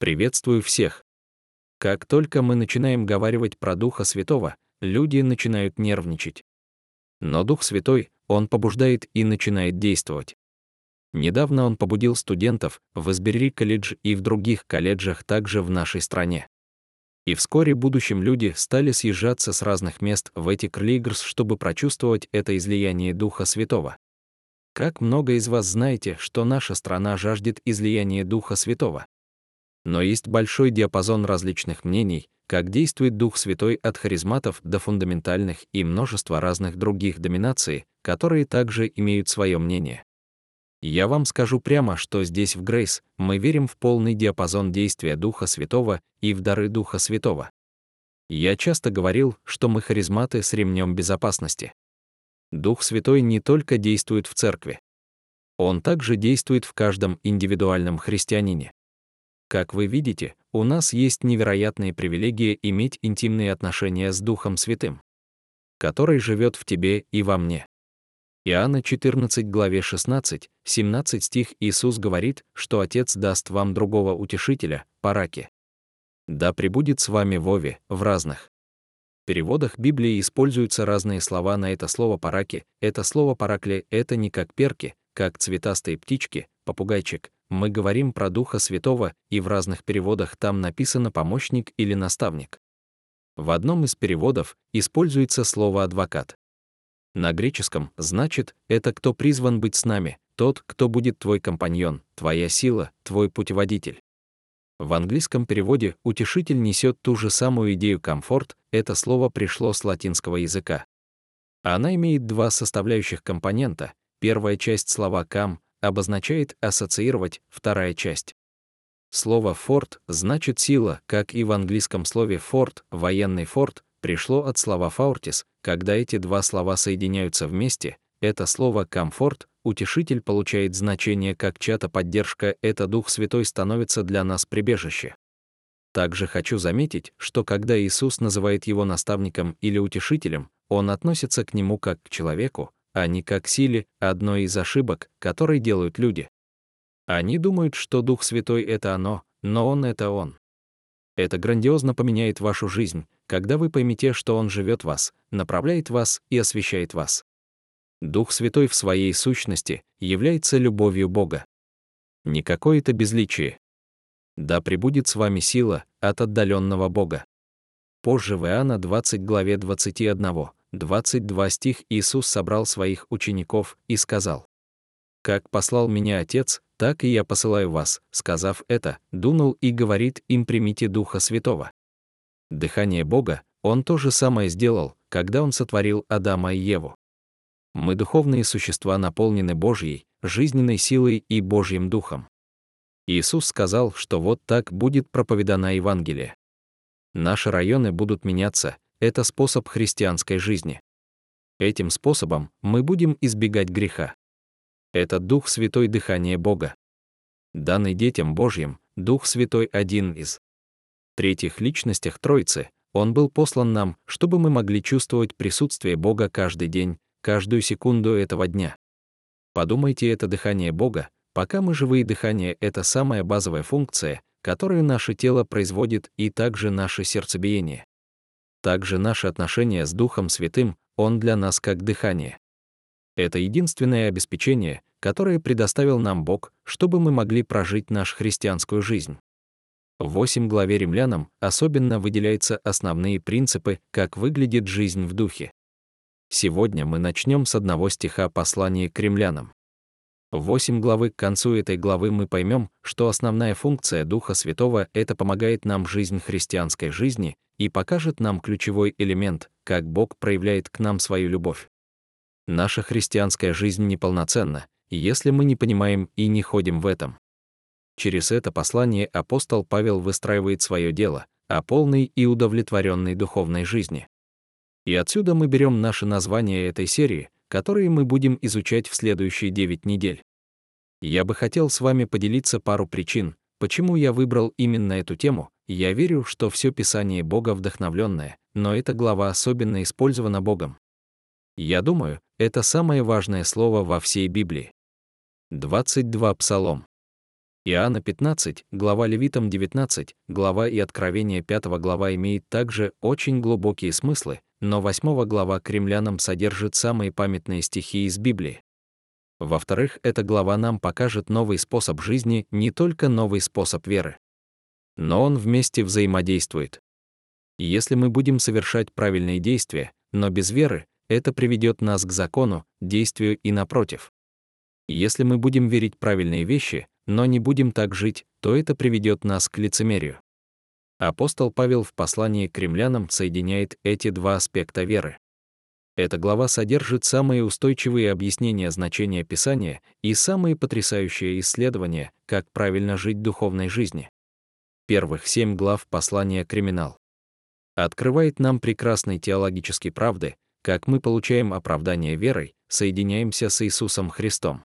Приветствую всех. Как только мы начинаем говаривать про Духа Святого, люди начинают нервничать. Но Дух Святой, Он побуждает и начинает действовать. Недавно он побудил студентов в Эсбери колледж и в других колледжах также в нашей стране. И вскоре будущем люди стали съезжаться с разных мест в эти клигрс, чтобы прочувствовать это излияние Духа Святого. Как много из вас знаете, что наша страна жаждет излияния Духа Святого? Но есть большой диапазон различных мнений, как действует Дух Святой от харизматов до фундаментальных и множества разных других доминаций, которые также имеют свое мнение. Я вам скажу прямо, что здесь в Грейс мы верим в полный диапазон действия Духа Святого и в дары Духа Святого. Я часто говорил, что мы харизматы с ремнем безопасности. Дух Святой не только действует в церкви. Он также действует в каждом индивидуальном христианине. Как вы видите, у нас есть невероятные привилегии иметь интимные отношения с Духом Святым, который живет в тебе и во мне. Иоанна 14 главе 16, 17 стих Иисус говорит, что Отец даст вам другого утешителя, параки. Да пребудет с вами Вове, в разных. переводах Библии используются разные слова на это слово параки. Это слово паракли — это не как перки, как цветастые птички, попугайчик. Мы говорим про Духа Святого, и в разных переводах там написано «помощник» или «наставник». В одном из переводов используется слово «адвокат». На греческом значит «это кто призван быть с нами, тот, кто будет твой компаньон, твоя сила, твой путеводитель». В английском переводе «утешитель» несет ту же самую идею «комфорт», это слово пришло с латинского языка. Она имеет два составляющих компонента. Первая часть слова «кам» обозначает «ассоциировать», вторая часть. Слово «форт» значит «сила», как и в английском слове «форт», военный форт, пришло от слова «фауртис», когда эти два слова соединяются вместе, это слово «комфорт», утешитель получает значение как чья-то поддержка, это Дух Святой становится для нас прибежище. Также хочу заметить, что когда Иисус называет его наставником или утешителем, он относится к нему как к человеку, а не как силе, одной из ошибок, которые делают люди. Они думают, что Дух Святой — это оно, но Он — это Он. Это грандиозно поменяет вашу жизнь, когда вы поймете, что Он живет вас, направляет вас и освещает вас. Дух Святой в своей сущности является любовью Бога. Не какое-то безличие. Да пребудет с вами сила от отдаленного Бога. Позже в Иоанна 20 главе 21, 22 стих Иисус собрал своих учеников и сказал, «Как послал меня Отец, так и я посылаю вас», сказав это, дунул и говорит им «примите Духа Святого». Дыхание Бога, Он то же самое сделал, когда Он сотворил Адама и Еву. Мы духовные существа наполнены Божьей, жизненной силой и Божьим Духом. Иисус сказал, что вот так будет проповедана Евангелие. Наши районы будут меняться, это способ христианской жизни. Этим способом мы будем избегать греха. Это Дух Святой дыхание Бога. Данный детям Божьим, Дух Святой один из третьих личностях Троицы, Он был послан нам, чтобы мы могли чувствовать присутствие Бога каждый день, каждую секунду этого дня. Подумайте, это дыхание Бога, пока мы живые дыхание — это самая базовая функция, которую наше тело производит и также наше сердцебиение. Также наше отношение с Духом Святым, Он для нас как дыхание. Это единственное обеспечение, которое предоставил нам Бог, чтобы мы могли прожить нашу христианскую жизнь. В 8 главе римлянам особенно выделяются основные принципы, как выглядит жизнь в духе. Сегодня мы начнем с одного стиха послания к римлянам. В 8 главы к концу этой главы мы поймем, что основная функция Духа Святого — это помогает нам жизнь христианской жизни и покажет нам ключевой элемент, как Бог проявляет к нам свою любовь. Наша христианская жизнь неполноценна, если мы не понимаем и не ходим в этом. Через это послание апостол Павел выстраивает свое дело о полной и удовлетворенной духовной жизни. И отсюда мы берем наше название этой серии, которые мы будем изучать в следующие 9 недель. Я бы хотел с вами поделиться пару причин, почему я выбрал именно эту тему. Я верю, что все Писание Бога вдохновленное, но эта глава особенно использована Богом. Я думаю, это самое важное слово во всей Библии. 22 Псалом. Иоанна 15, глава Левитам 19, глава и Откровение 5 глава имеет также очень глубокие смыслы, но 8 глава к римлянам содержит самые памятные стихи из Библии. Во-вторых, эта глава нам покажет новый способ жизни, не только новый способ веры. Но он вместе взаимодействует. Если мы будем совершать правильные действия, но без веры, это приведет нас к закону, действию и напротив. Если мы будем верить правильные вещи, но не будем так жить, то это приведет нас к лицемерию. Апостол Павел в послании к римлянам соединяет эти два аспекта веры. Эта глава содержит самые устойчивые объяснения значения Писания и самые потрясающие исследования, как правильно жить духовной жизни. Первых семь глав послания «Криминал» открывает нам прекрасные теологические правды, как мы получаем оправдание верой, соединяемся с Иисусом Христом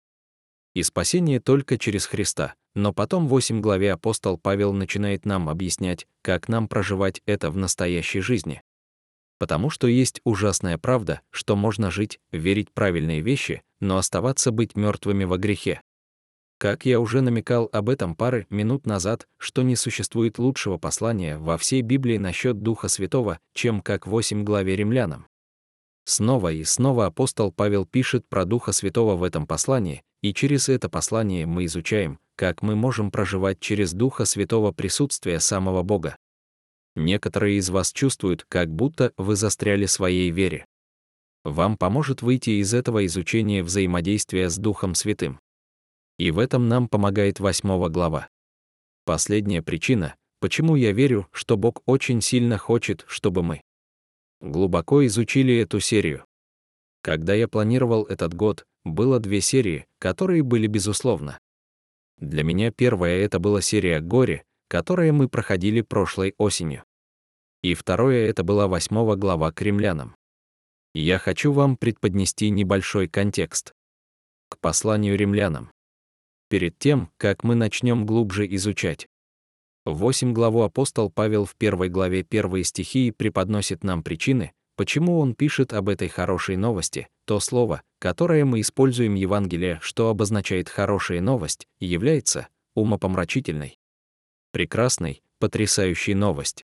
и спасение только через Христа. Но потом в 8 главе апостол Павел начинает нам объяснять, как нам проживать это в настоящей жизни. Потому что есть ужасная правда, что можно жить, верить правильные вещи, но оставаться быть мертвыми во грехе. Как я уже намекал об этом пары минут назад, что не существует лучшего послания во всей Библии насчет Духа Святого, чем как 8 главе римлянам. Снова и снова апостол Павел пишет про Духа Святого в этом послании, и через это послание мы изучаем, как мы можем проживать через Духа Святого присутствие самого Бога. Некоторые из вас чувствуют, как будто вы застряли в своей вере. Вам поможет выйти из этого изучения взаимодействия с Духом Святым. И в этом нам помогает восьмого глава. Последняя причина, почему я верю, что Бог очень сильно хочет, чтобы мы глубоко изучили эту серию. Когда я планировал этот год, было две серии, которые были безусловно. Для меня первая это была серия «Горе», которую мы проходили прошлой осенью. И второе это была восьмого глава к римлянам. Я хочу вам предподнести небольшой контекст. К посланию римлянам. Перед тем, как мы начнем глубже изучать, в 8 главу апостол Павел в первой главе первые стихии преподносит нам причины, почему он пишет об этой хорошей новости. То слово, которое мы используем Евангелие, что обозначает хорошая новость, является умопомрачительной, прекрасной, потрясающей новость.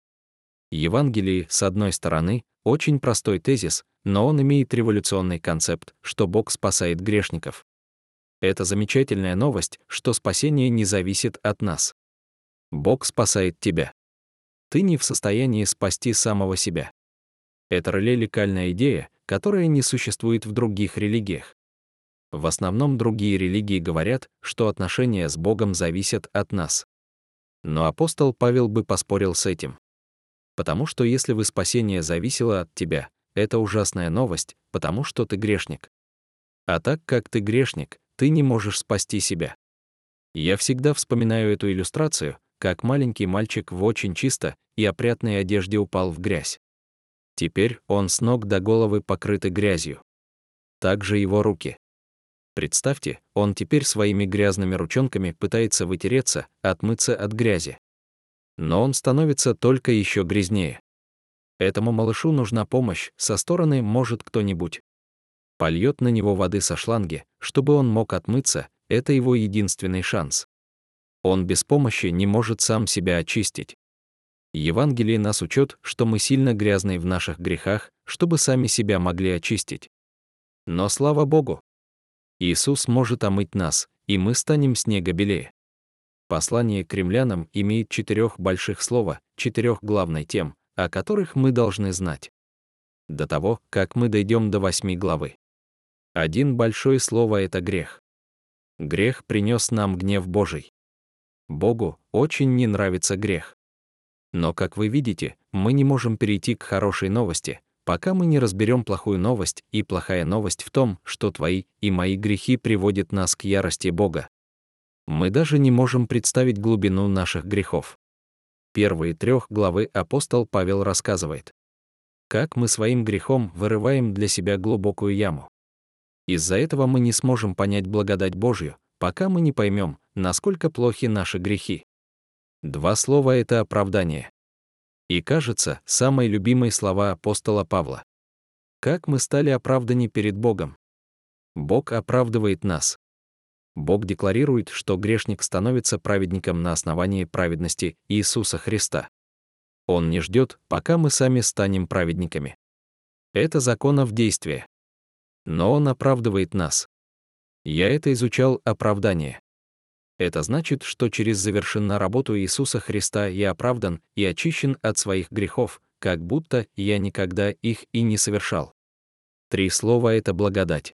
Евангелие, с одной стороны, очень простой тезис, но он имеет революционный концепт, что Бог спасает грешников. Это замечательная новость, что спасение не зависит от нас. Бог спасает тебя. Ты не в состоянии спасти самого себя. Это реликальная идея, которая не существует в других религиях. В основном другие религии говорят, что отношения с Богом зависят от нас. Но апостол Павел бы поспорил с этим. Потому что если вы спасение зависело от тебя, это ужасная новость, потому что ты грешник. А так как ты грешник, ты не можешь спасти себя. Я всегда вспоминаю эту иллюстрацию, как маленький мальчик в очень чисто и опрятной одежде упал в грязь. Теперь он с ног до головы покрыты грязью. Также его руки. Представьте, он теперь своими грязными ручонками пытается вытереться, отмыться от грязи. Но он становится только еще грязнее. Этому малышу нужна помощь, со стороны может кто-нибудь. Польет на него воды со шланги, чтобы он мог отмыться, это его единственный шанс. Он без помощи не может сам себя очистить. Евангелие нас учет, что мы сильно грязны в наших грехах, чтобы сами себя могли очистить. Но слава Богу! Иисус может омыть нас, и мы станем снега белее. Послание к римлянам имеет четырех больших слова, четырех главной тем, о которых мы должны знать. До того, как мы дойдем до восьми главы. Один большое слово — это грех. Грех принес нам гнев Божий. Богу очень не нравится грех. Но, как вы видите, мы не можем перейти к хорошей новости, пока мы не разберем плохую новость, и плохая новость в том, что твои и мои грехи приводят нас к ярости Бога. Мы даже не можем представить глубину наших грехов. Первые трех главы апостол Павел рассказывает, как мы своим грехом вырываем для себя глубокую яму. Из-за этого мы не сможем понять благодать Божью, пока мы не поймем, насколько плохи наши грехи. Два слова — это оправдание. И кажется, самые любимые слова апостола Павла. Как мы стали оправданы перед Богом? Бог оправдывает нас. Бог декларирует, что грешник становится праведником на основании праведности Иисуса Христа. Он не ждет, пока мы сами станем праведниками. Это законов действия. Но Он оправдывает нас. Я это изучал оправдание. Это значит, что через завершенную работу Иисуса Христа я оправдан и очищен от своих грехов, как будто я никогда их и не совершал. Три слова — это благодать.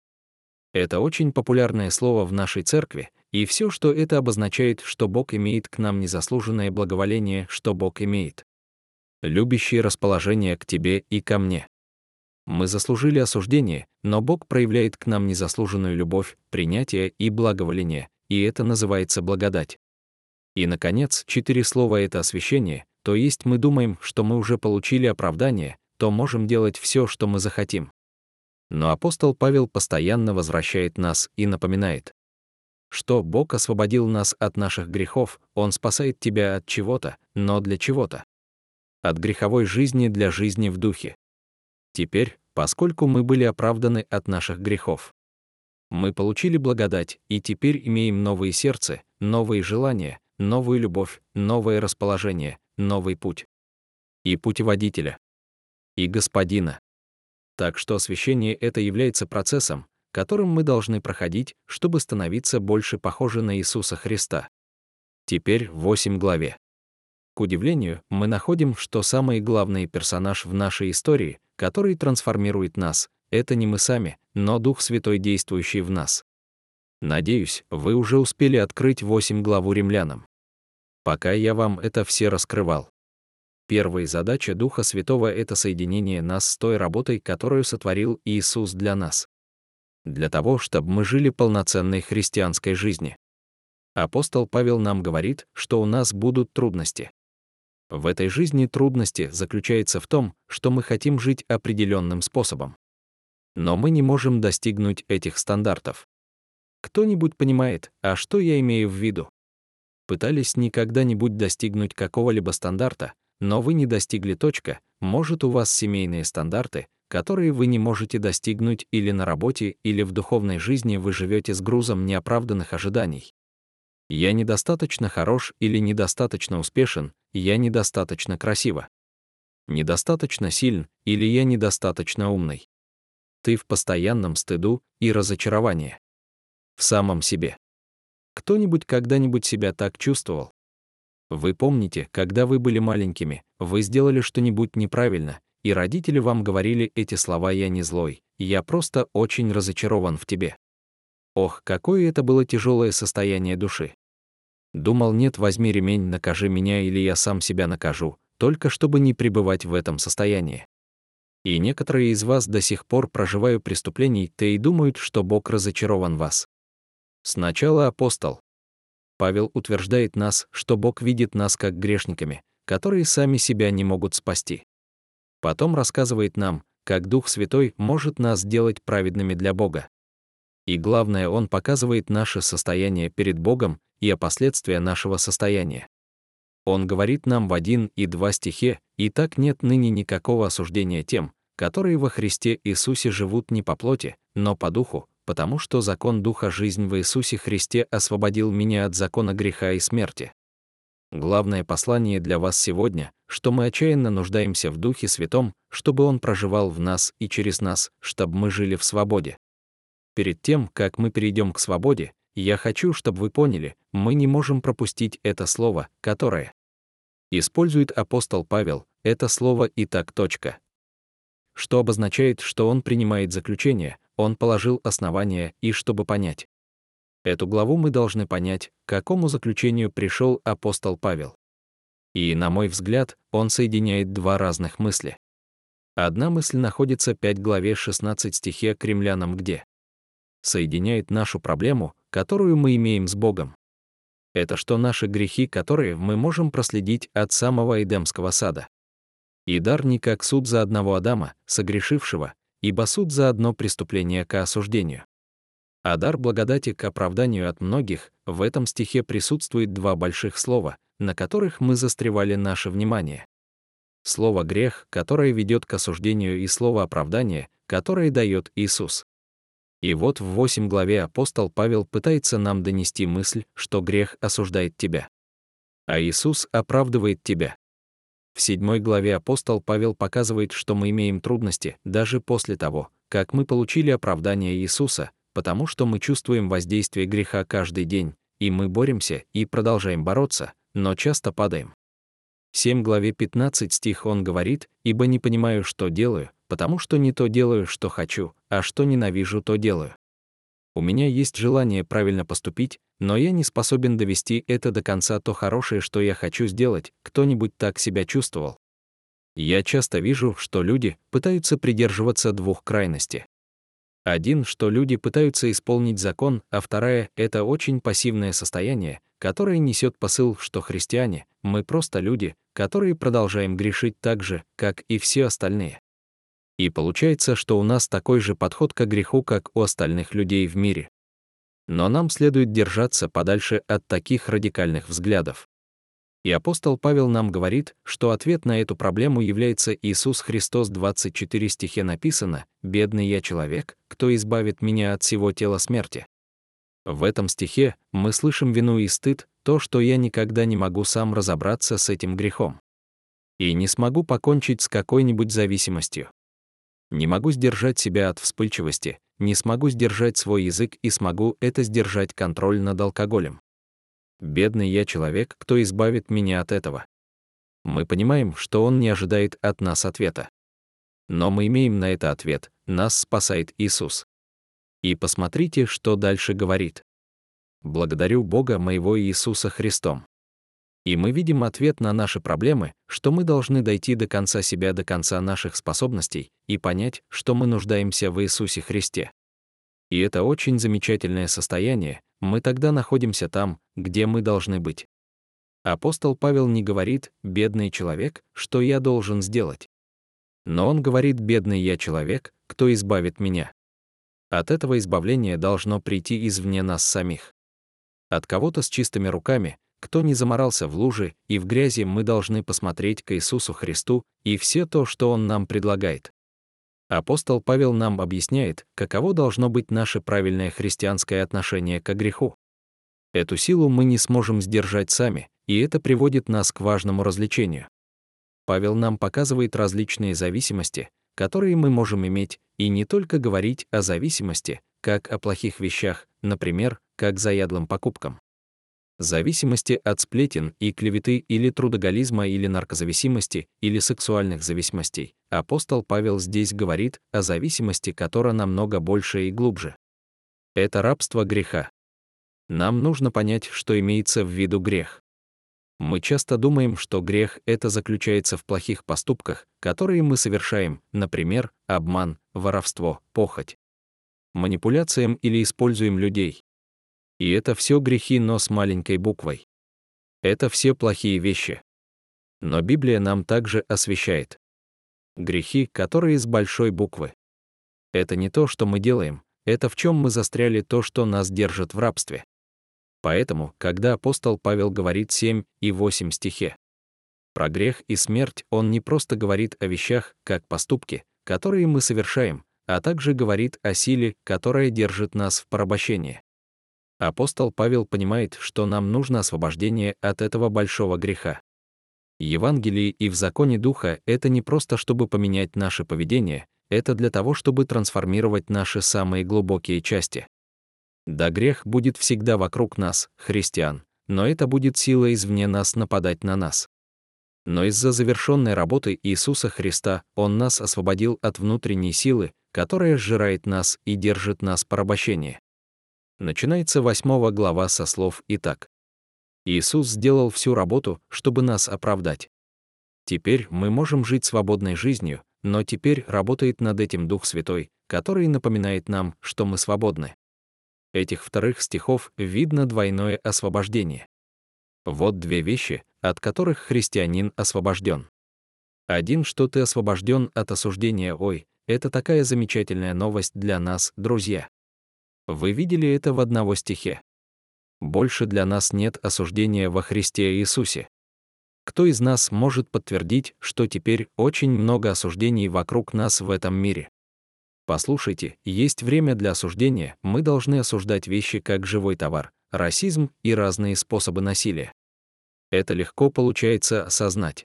Это очень популярное слово в нашей церкви, и все, что это обозначает, что Бог имеет к нам незаслуженное благоволение, что Бог имеет. Любящее расположение к тебе и ко мне. Мы заслужили осуждение, но Бог проявляет к нам незаслуженную любовь, принятие и благоволение, и это называется благодать. И, наконец, четыре слова — это освящение, то есть мы думаем, что мы уже получили оправдание, то можем делать все, что мы захотим. Но апостол Павел постоянно возвращает нас и напоминает, что Бог освободил нас от наших грехов, Он спасает тебя от чего-то, но для чего-то. От греховой жизни для жизни в духе. Теперь, поскольку мы были оправданы от наших грехов, мы получили благодать и теперь имеем новые сердца, новые желания, новую любовь, новое расположение, новый путь. И путеводителя. И господина. Так что освящение это является процессом, которым мы должны проходить, чтобы становиться больше похожи на Иисуса Христа. Теперь в 8 главе. К удивлению, мы находим, что самый главный персонаж в нашей истории, который трансформирует нас, это не мы сами, но Дух Святой, действующий в нас. Надеюсь, вы уже успели открыть 8 главу римлянам пока я вам это все раскрывал. Первая задача Духа Святого — это соединение нас с той работой, которую сотворил Иисус для нас. Для того, чтобы мы жили полноценной христианской жизни. Апостол Павел нам говорит, что у нас будут трудности. В этой жизни трудности заключается в том, что мы хотим жить определенным способом. Но мы не можем достигнуть этих стандартов. Кто-нибудь понимает, а что я имею в виду? пытались никогда-нибудь достигнуть какого-либо стандарта, но вы не достигли точка, может у вас семейные стандарты, которые вы не можете достигнуть или на работе, или в духовной жизни вы живете с грузом неоправданных ожиданий. Я недостаточно хорош или недостаточно успешен, я недостаточно красиво. Недостаточно силен или я недостаточно умный. Ты в постоянном стыду и разочаровании. В самом себе. Кто-нибудь когда-нибудь себя так чувствовал? Вы помните, когда вы были маленькими, вы сделали что-нибудь неправильно, и родители вам говорили эти слова «я не злой», «я просто очень разочарован в тебе». Ох, какое это было тяжелое состояние души. Думал, нет, возьми ремень, накажи меня или я сам себя накажу, только чтобы не пребывать в этом состоянии. И некоторые из вас до сих пор проживают преступлений-то и думают, что Бог разочарован вас. Сначала апостол. Павел утверждает нас, что Бог видит нас как грешниками, которые сами себя не могут спасти. Потом рассказывает нам, как Дух Святой может нас сделать праведными для Бога. И главное, он показывает наше состояние перед Богом и о последствия нашего состояния. Он говорит нам в один и два стихе, «И так нет ныне никакого осуждения тем, которые во Христе Иисусе живут не по плоти, но по духу, потому что закон Духа жизнь в Иисусе Христе освободил меня от закона греха и смерти. Главное послание для вас сегодня, что мы отчаянно нуждаемся в Духе Святом, чтобы Он проживал в нас и через нас, чтобы мы жили в свободе. Перед тем, как мы перейдем к свободе, я хочу, чтобы вы поняли, мы не можем пропустить это слово, которое использует апостол Павел, это слово «и так точка», что обозначает, что он принимает заключение, он положил основания и чтобы понять. Эту главу мы должны понять, к какому заключению пришел апостол Павел. И, на мой взгляд, он соединяет два разных мысли. Одна мысль находится 5 главе 16 стихе к римлянам, где соединяет нашу проблему, которую мы имеем с Богом. Это что наши грехи, которые мы можем проследить от самого Эдемского сада. И дар не как суд за одного Адама, согрешившего, ибо суд за одно преступление к осуждению. А дар благодати к оправданию от многих, в этом стихе присутствует два больших слова, на которых мы застревали наше внимание. Слово «грех», которое ведет к осуждению, и слово «оправдание», которое дает Иисус. И вот в 8 главе апостол Павел пытается нам донести мысль, что грех осуждает тебя. А Иисус оправдывает тебя. В 7 главе апостол Павел показывает, что мы имеем трудности даже после того, как мы получили оправдание Иисуса, потому что мы чувствуем воздействие греха каждый день, и мы боремся и продолжаем бороться, но часто падаем. 7 главе 15 стих он говорит, «Ибо не понимаю, что делаю, потому что не то делаю, что хочу, а что ненавижу, то делаю. У меня есть желание правильно поступить, но я не способен довести это до конца то хорошее, что я хочу сделать, кто-нибудь так себя чувствовал. Я часто вижу, что люди пытаются придерживаться двух крайностей. Один, что люди пытаются исполнить закон, а вторая — это очень пассивное состояние, которое несет посыл, что христиане, мы просто люди, которые продолжаем грешить так же, как и все остальные. И получается, что у нас такой же подход к греху, как у остальных людей в мире. Но нам следует держаться подальше от таких радикальных взглядов. И апостол Павел нам говорит, что ответ на эту проблему является Иисус Христос 24 стихе написано «Бедный я человек, кто избавит меня от всего тела смерти». В этом стихе мы слышим вину и стыд, то, что я никогда не могу сам разобраться с этим грехом. И не смогу покончить с какой-нибудь зависимостью. Не могу сдержать себя от вспыльчивости, не смогу сдержать свой язык и смогу это сдержать контроль над алкоголем. Бедный я человек, кто избавит меня от этого. Мы понимаем, что он не ожидает от нас ответа. Но мы имеем на это ответ, нас спасает Иисус. И посмотрите, что дальше говорит. «Благодарю Бога моего Иисуса Христом». И мы видим ответ на наши проблемы, что мы должны дойти до конца себя, до конца наших способностей и понять, что мы нуждаемся в Иисусе Христе. И это очень замечательное состояние, мы тогда находимся там, где мы должны быть. Апостол Павел не говорит «бедный человек, что я должен сделать». Но он говорит «бедный я человек, кто избавит меня». От этого избавления должно прийти извне нас самих. От кого-то с чистыми руками, кто не заморался в луже и в грязи, мы должны посмотреть к Иисусу Христу и все то, что Он нам предлагает. Апостол Павел нам объясняет, каково должно быть наше правильное христианское отношение к греху. Эту силу мы не сможем сдержать сами, и это приводит нас к важному развлечению. Павел нам показывает различные зависимости, которые мы можем иметь, и не только говорить о зависимости, как о плохих вещах, например, как заядлым покупкам зависимости от сплетен и клеветы или трудоголизма или наркозависимости или сексуальных зависимостей, апостол Павел здесь говорит о зависимости, которая намного больше и глубже. Это рабство греха. Нам нужно понять, что имеется в виду грех. Мы часто думаем, что грех это заключается в плохих поступках, которые мы совершаем, например, обман, воровство, похоть. Манипуляциям или используем людей, и это все грехи, но с маленькой буквой. Это все плохие вещи. Но Библия нам также освещает. Грехи, которые с большой буквы. Это не то, что мы делаем, это в чем мы застряли то, что нас держит в рабстве. Поэтому, когда апостол Павел говорит 7 и 8 стихе, про грех и смерть он не просто говорит о вещах, как поступки, которые мы совершаем, а также говорит о силе, которая держит нас в порабощении. Апостол Павел понимает, что нам нужно освобождение от этого большого греха. Евангелие и в законе Духа — это не просто чтобы поменять наше поведение, это для того, чтобы трансформировать наши самые глубокие части. Да грех будет всегда вокруг нас, христиан, но это будет сила извне нас нападать на нас. Но из-за завершенной работы Иисуса Христа Он нас освободил от внутренней силы, которая сжирает нас и держит нас в порабощении. Начинается восьмого глава со слов «Итак». Иисус сделал всю работу, чтобы нас оправдать. Теперь мы можем жить свободной жизнью, но теперь работает над этим Дух Святой, который напоминает нам, что мы свободны. Этих вторых стихов видно двойное освобождение. Вот две вещи, от которых христианин освобожден. Один, что ты освобожден от осуждения «Ой», это такая замечательная новость для нас, друзья. Вы видели это в одного стихе. Больше для нас нет осуждения во Христе Иисусе. Кто из нас может подтвердить, что теперь очень много осуждений вокруг нас в этом мире? Послушайте, есть время для осуждения, мы должны осуждать вещи как живой товар, расизм и разные способы насилия. Это легко получается осознать.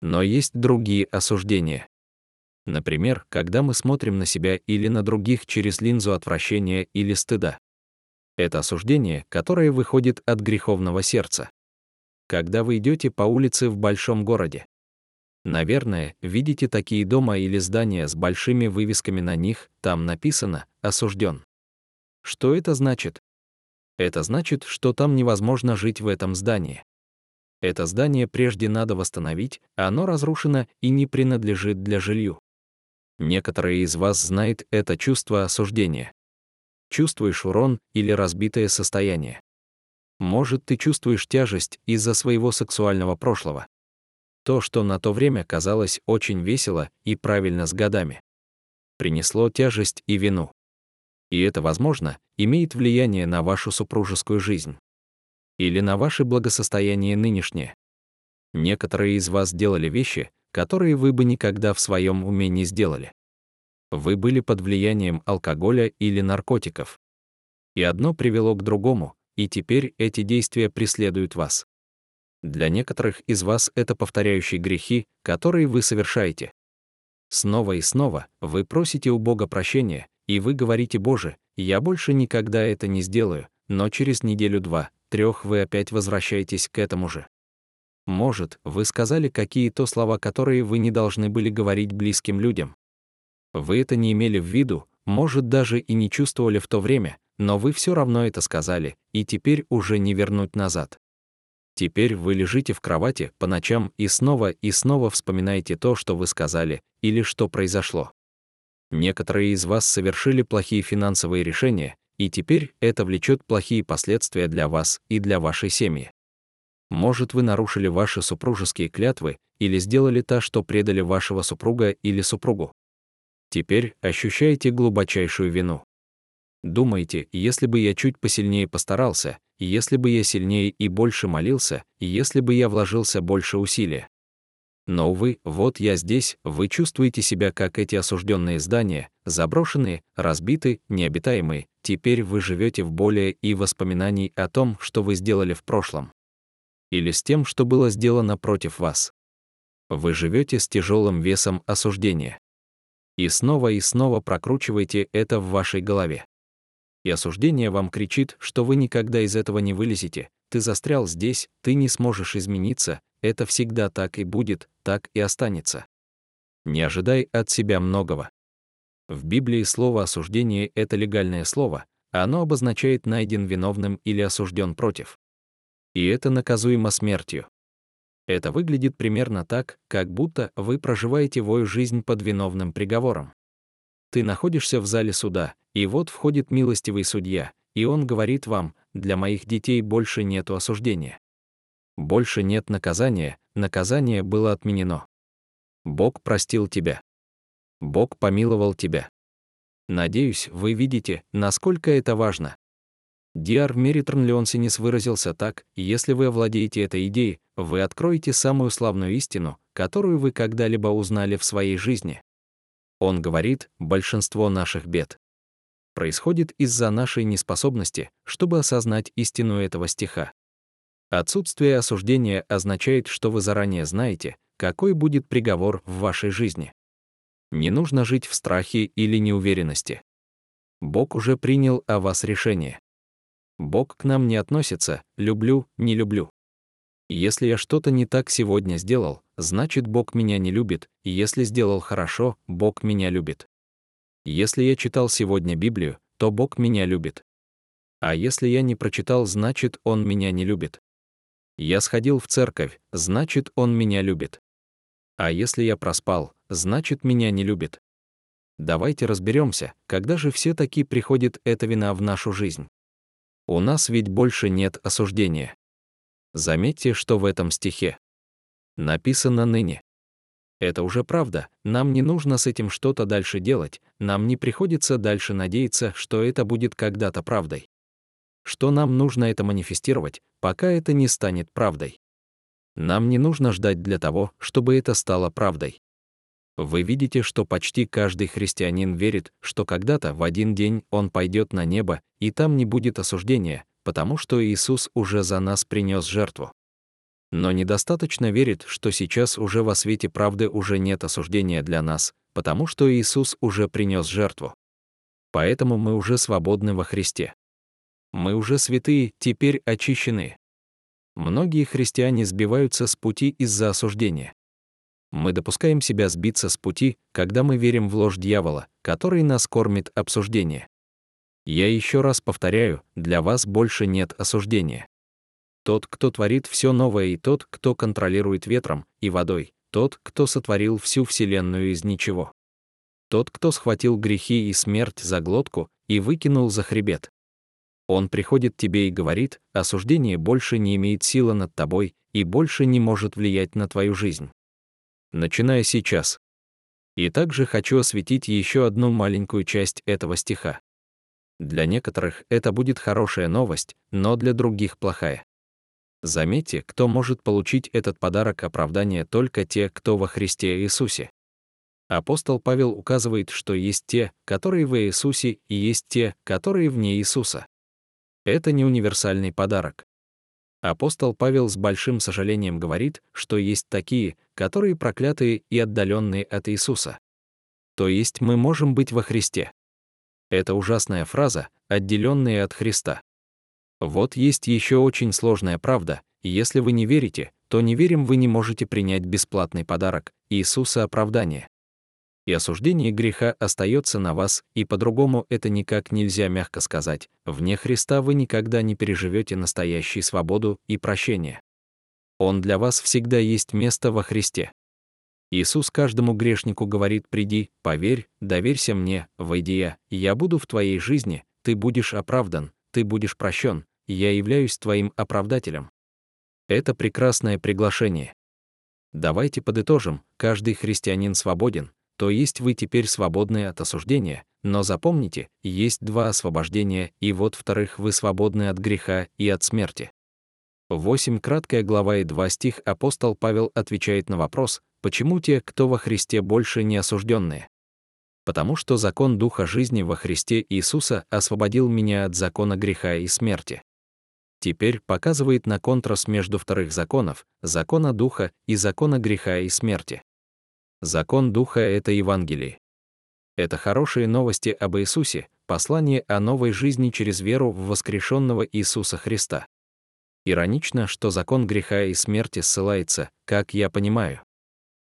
Но есть другие осуждения. Например, когда мы смотрим на себя или на других через линзу отвращения или стыда. Это осуждение, которое выходит от греховного сердца. Когда вы идете по улице в большом городе, Наверное, видите такие дома или здания с большими вывесками на них, там написано «осужден». Что это значит? Это значит, что там невозможно жить в этом здании. Это здание прежде надо восстановить, оно разрушено и не принадлежит для жилью. Некоторые из вас знают это чувство осуждения. Чувствуешь урон или разбитое состояние. Может, ты чувствуешь тяжесть из-за своего сексуального прошлого то, что на то время казалось очень весело и правильно с годами. Принесло тяжесть и вину. И это, возможно, имеет влияние на вашу супружескую жизнь. Или на ваше благосостояние нынешнее. Некоторые из вас делали вещи, которые вы бы никогда в своем уме не сделали. Вы были под влиянием алкоголя или наркотиков. И одно привело к другому, и теперь эти действия преследуют вас. Для некоторых из вас это повторяющие грехи, которые вы совершаете. Снова и снова вы просите у Бога прощения, и вы говорите, «Боже, я больше никогда это не сделаю», но через неделю-два, трех вы опять возвращаетесь к этому же. Может, вы сказали какие-то слова, которые вы не должны были говорить близким людям. Вы это не имели в виду, может, даже и не чувствовали в то время, но вы все равно это сказали, и теперь уже не вернуть назад. Теперь вы лежите в кровати по ночам и снова и снова вспоминаете то, что вы сказали, или что произошло. Некоторые из вас совершили плохие финансовые решения, и теперь это влечет плохие последствия для вас и для вашей семьи. Может, вы нарушили ваши супружеские клятвы или сделали то, что предали вашего супруга или супругу. Теперь ощущаете глубочайшую вину. Думаете, если бы я чуть посильнее постарался, если бы я сильнее и больше молился, если бы я вложился больше усилия. Но, увы, вот я здесь, вы чувствуете себя как эти осужденные здания, заброшенные, разбиты, необитаемые, теперь вы живете в более и воспоминаний о том, что вы сделали в прошлом. Или с тем, что было сделано против вас. Вы живете с тяжелым весом осуждения. И снова и снова прокручиваете это в вашей голове и осуждение вам кричит, что вы никогда из этого не вылезете, ты застрял здесь, ты не сможешь измениться, это всегда так и будет, так и останется. Не ожидай от себя многого. В Библии слово «осуждение» — это легальное слово, а оно обозначает найден виновным или осужден против. И это наказуемо смертью. Это выглядит примерно так, как будто вы проживаете вою жизнь под виновным приговором. Ты находишься в зале суда, и вот входит милостивый судья, и он говорит вам, для моих детей больше нету осуждения. Больше нет наказания, наказание было отменено. Бог простил тебя. Бог помиловал тебя. Надеюсь, вы видите, насколько это важно. Диар Меритрн Леонсинис выразился так, если вы овладеете этой идеей, вы откроете самую славную истину, которую вы когда-либо узнали в своей жизни. Он говорит, большинство наших бед происходит из-за нашей неспособности, чтобы осознать истину этого стиха. Отсутствие осуждения означает, что вы заранее знаете, какой будет приговор в вашей жизни. Не нужно жить в страхе или неуверенности. Бог уже принял о вас решение. Бог к нам не относится «люблю, не люблю». Если я что-то не так сегодня сделал, значит Бог меня не любит, и если сделал хорошо, Бог меня любит. Если я читал сегодня Библию, то Бог меня любит. А если я не прочитал, значит Он меня не любит. Я сходил в церковь, значит Он меня любит. А если я проспал, значит меня не любит. Давайте разберемся, когда же все таки приходит эта вина в нашу жизнь. У нас ведь больше нет осуждения. Заметьте, что в этом стихе написано ныне. Это уже правда, нам не нужно с этим что-то дальше делать, нам не приходится дальше надеяться, что это будет когда-то правдой. Что нам нужно это манифестировать, пока это не станет правдой. Нам не нужно ждать для того, чтобы это стало правдой. Вы видите, что почти каждый христианин верит, что когда-то в один день он пойдет на небо, и там не будет осуждения, потому что Иисус уже за нас принес жертву. Но недостаточно верит, что сейчас уже во свете правды уже нет осуждения для нас, потому что Иисус уже принес жертву. Поэтому мы уже свободны во Христе. Мы уже святые, теперь очищены. Многие христиане сбиваются с пути из-за осуждения. Мы допускаем себя сбиться с пути, когда мы верим в ложь дьявола, который нас кормит обсуждение. Я еще раз повторяю, для вас больше нет осуждения. Тот, кто творит все новое, и тот, кто контролирует ветром и водой, тот, кто сотворил всю Вселенную из ничего. Тот, кто схватил грехи и смерть за глотку и выкинул за хребет. Он приходит тебе и говорит, осуждение больше не имеет силы над тобой и больше не может влиять на твою жизнь. Начиная сейчас. И также хочу осветить еще одну маленькую часть этого стиха. Для некоторых это будет хорошая новость, но для других плохая. Заметьте, кто может получить этот подарок оправдания только те, кто во Христе Иисусе. Апостол Павел указывает, что есть те, которые в Иисусе, и есть те, которые вне Иисуса. Это не универсальный подарок. Апостол Павел с большим сожалением говорит, что есть такие, которые проклятые и отдаленные от Иисуса. То есть мы можем быть во Христе. Это ужасная фраза, отделенные от Христа. Вот есть еще очень сложная правда. Если вы не верите, то не верим вы не можете принять бесплатный подарок Иисуса оправдание. И осуждение греха остается на вас, и по-другому это никак нельзя мягко сказать. Вне Христа вы никогда не переживете настоящую свободу и прощение. Он для вас всегда есть место во Христе. Иисус каждому грешнику говорит «Приди, поверь, доверься мне, войди я, я буду в твоей жизни, ты будешь оправдан, ты будешь прощен, я являюсь твоим оправдателем. Это прекрасное приглашение. Давайте подытожим, каждый христианин свободен, то есть вы теперь свободны от осуждения, но запомните, есть два освобождения, и вот вторых вы свободны от греха и от смерти. 8 краткая глава и 2 стих апостол Павел отвечает на вопрос, почему те, кто во Христе больше не осужденные потому что закон Духа жизни во Христе Иисуса освободил меня от закона греха и смерти. Теперь показывает на контраст между вторых законов, закона Духа и закона греха и смерти. Закон Духа — это Евангелие. Это хорошие новости об Иисусе, послание о новой жизни через веру в воскрешенного Иисуса Христа. Иронично, что закон греха и смерти ссылается, как я понимаю,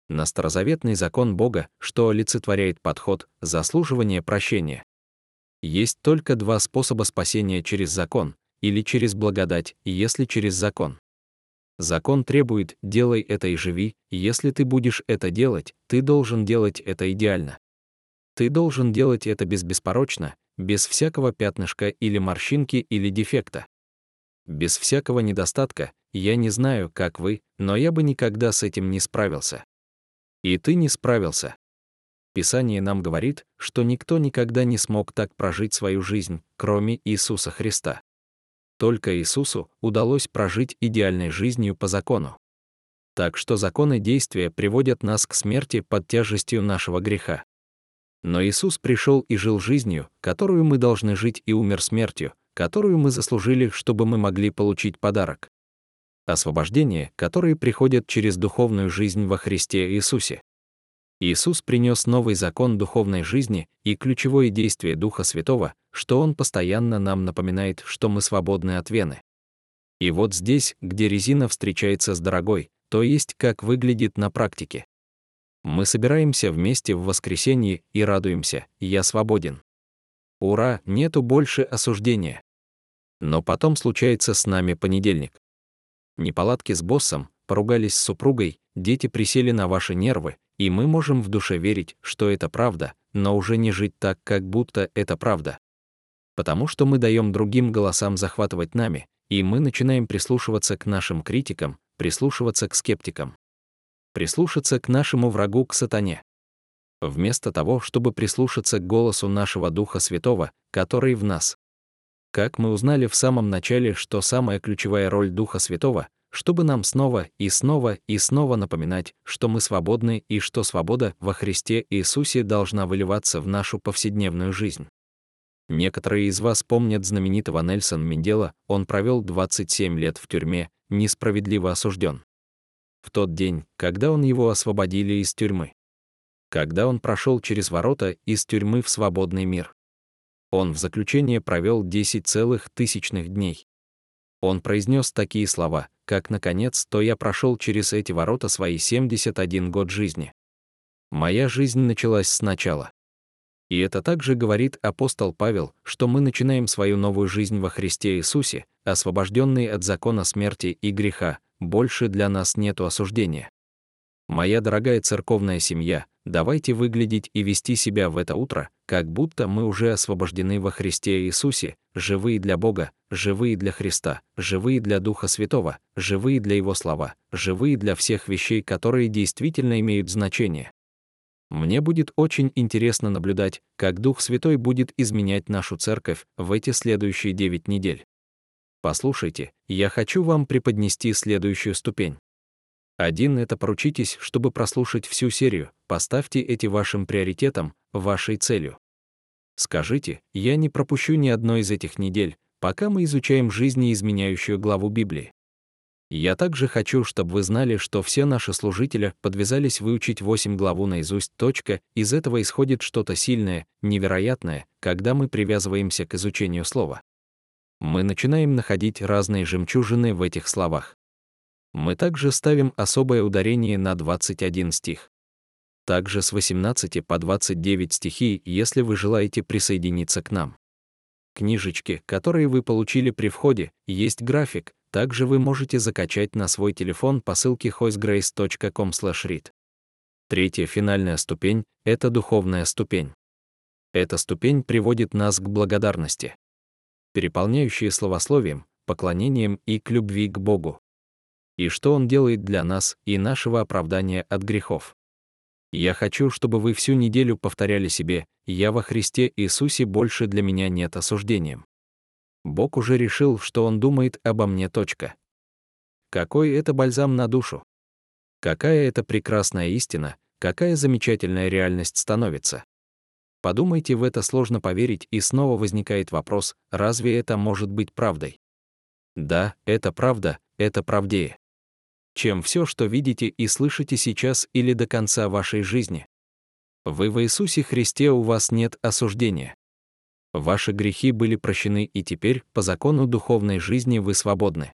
на старозаветный закон Бога, что олицетворяет подход заслуживания прощения. Есть только два способа спасения через закон, или через благодать, если через закон. Закон требует «делай это и живи», если ты будешь это делать, ты должен делать это идеально. Ты должен делать это без беспорочно, без всякого пятнышка или морщинки или дефекта. Без всякого недостатка, я не знаю, как вы, но я бы никогда с этим не справился. И ты не справился. Писание нам говорит, что никто никогда не смог так прожить свою жизнь, кроме Иисуса Христа. Только Иисусу удалось прожить идеальной жизнью по закону. Так что законы действия приводят нас к смерти под тяжестью нашего греха. Но Иисус пришел и жил жизнью, которую мы должны жить и умер смертью, которую мы заслужили, чтобы мы могли получить подарок освобождение, которые приходят через духовную жизнь во Христе Иисусе. Иисус принес новый закон духовной жизни и ключевое действие Духа Святого, что Он постоянно нам напоминает, что мы свободны от вены. И вот здесь, где резина встречается с дорогой, то есть как выглядит на практике. Мы собираемся вместе в воскресенье и радуемся, я свободен. Ура, нету больше осуждения. Но потом случается с нами понедельник неполадки с боссом, поругались с супругой, дети присели на ваши нервы, и мы можем в душе верить, что это правда, но уже не жить так, как будто это правда. Потому что мы даем другим голосам захватывать нами, и мы начинаем прислушиваться к нашим критикам, прислушиваться к скептикам. Прислушаться к нашему врагу, к сатане. Вместо того, чтобы прислушаться к голосу нашего Духа Святого, который в нас. Как мы узнали в самом начале, что самая ключевая роль Духа Святого, чтобы нам снова и снова и снова напоминать, что мы свободны и что свобода во Христе Иисусе должна выливаться в нашу повседневную жизнь. Некоторые из вас помнят знаменитого Нельсона Мендела, он провел 27 лет в тюрьме, несправедливо осужден. В тот день, когда он его освободили из тюрьмы. Когда он прошел через ворота из тюрьмы в свободный мир. Он в заключение провел 10 целых тысячных дней. Он произнес такие слова, как наконец, то я прошел через эти ворота свои 71 год жизни. Моя жизнь началась сначала. И это также говорит апостол Павел, что мы начинаем свою новую жизнь во Христе Иисусе, освобожденные от закона смерти и греха, больше для нас нету осуждения. Моя дорогая церковная семья, давайте выглядеть и вести себя в это утро, как будто мы уже освобождены во Христе Иисусе, живые для Бога, живые для Христа, живые для Духа Святого, живые для Его слова, живые для всех вещей, которые действительно имеют значение. Мне будет очень интересно наблюдать, как Дух Святой будет изменять нашу церковь в эти следующие девять недель. Послушайте, я хочу вам преподнести следующую ступень. Один — это поручитесь, чтобы прослушать всю серию, поставьте эти вашим приоритетом, вашей целью. Скажите, я не пропущу ни одной из этих недель, пока мы изучаем жизнеизменяющую главу Библии. Я также хочу, чтобы вы знали, что все наши служители подвязались выучить 8 главу наизусть. Точка. Из этого исходит что-то сильное, невероятное, когда мы привязываемся к изучению слова. Мы начинаем находить разные жемчужины в этих словах. Мы также ставим особое ударение на 21 стих. Также с 18 по 29 стихи, если вы желаете присоединиться к нам. Книжечки, которые вы получили при входе, есть график, также вы можете закачать на свой телефон по ссылке hoicegrace.com/read. Третья финальная ступень — это духовная ступень. Эта ступень приводит нас к благодарности, переполняющие словословием, поклонением и к любви к Богу. И что Он делает для нас и нашего оправдания от грехов. Я хочу, чтобы вы всю неделю повторяли себе «Я во Христе Иисусе больше для меня нет осуждением». Бог уже решил, что Он думает обо мне. Точка. Какой это бальзам на душу? Какая это прекрасная истина, какая замечательная реальность становится. Подумайте, в это сложно поверить, и снова возникает вопрос, разве это может быть правдой? Да, это правда, это правдее. Чем все, что видите и слышите сейчас или до конца вашей жизни. Вы в Иисусе Христе у вас нет осуждения. Ваши грехи были прощены, и теперь, по закону духовной жизни, вы свободны.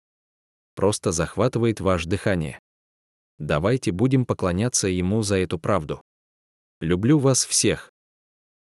Просто захватывает ваше дыхание. Давайте будем поклоняться Ему за эту правду. Люблю вас всех.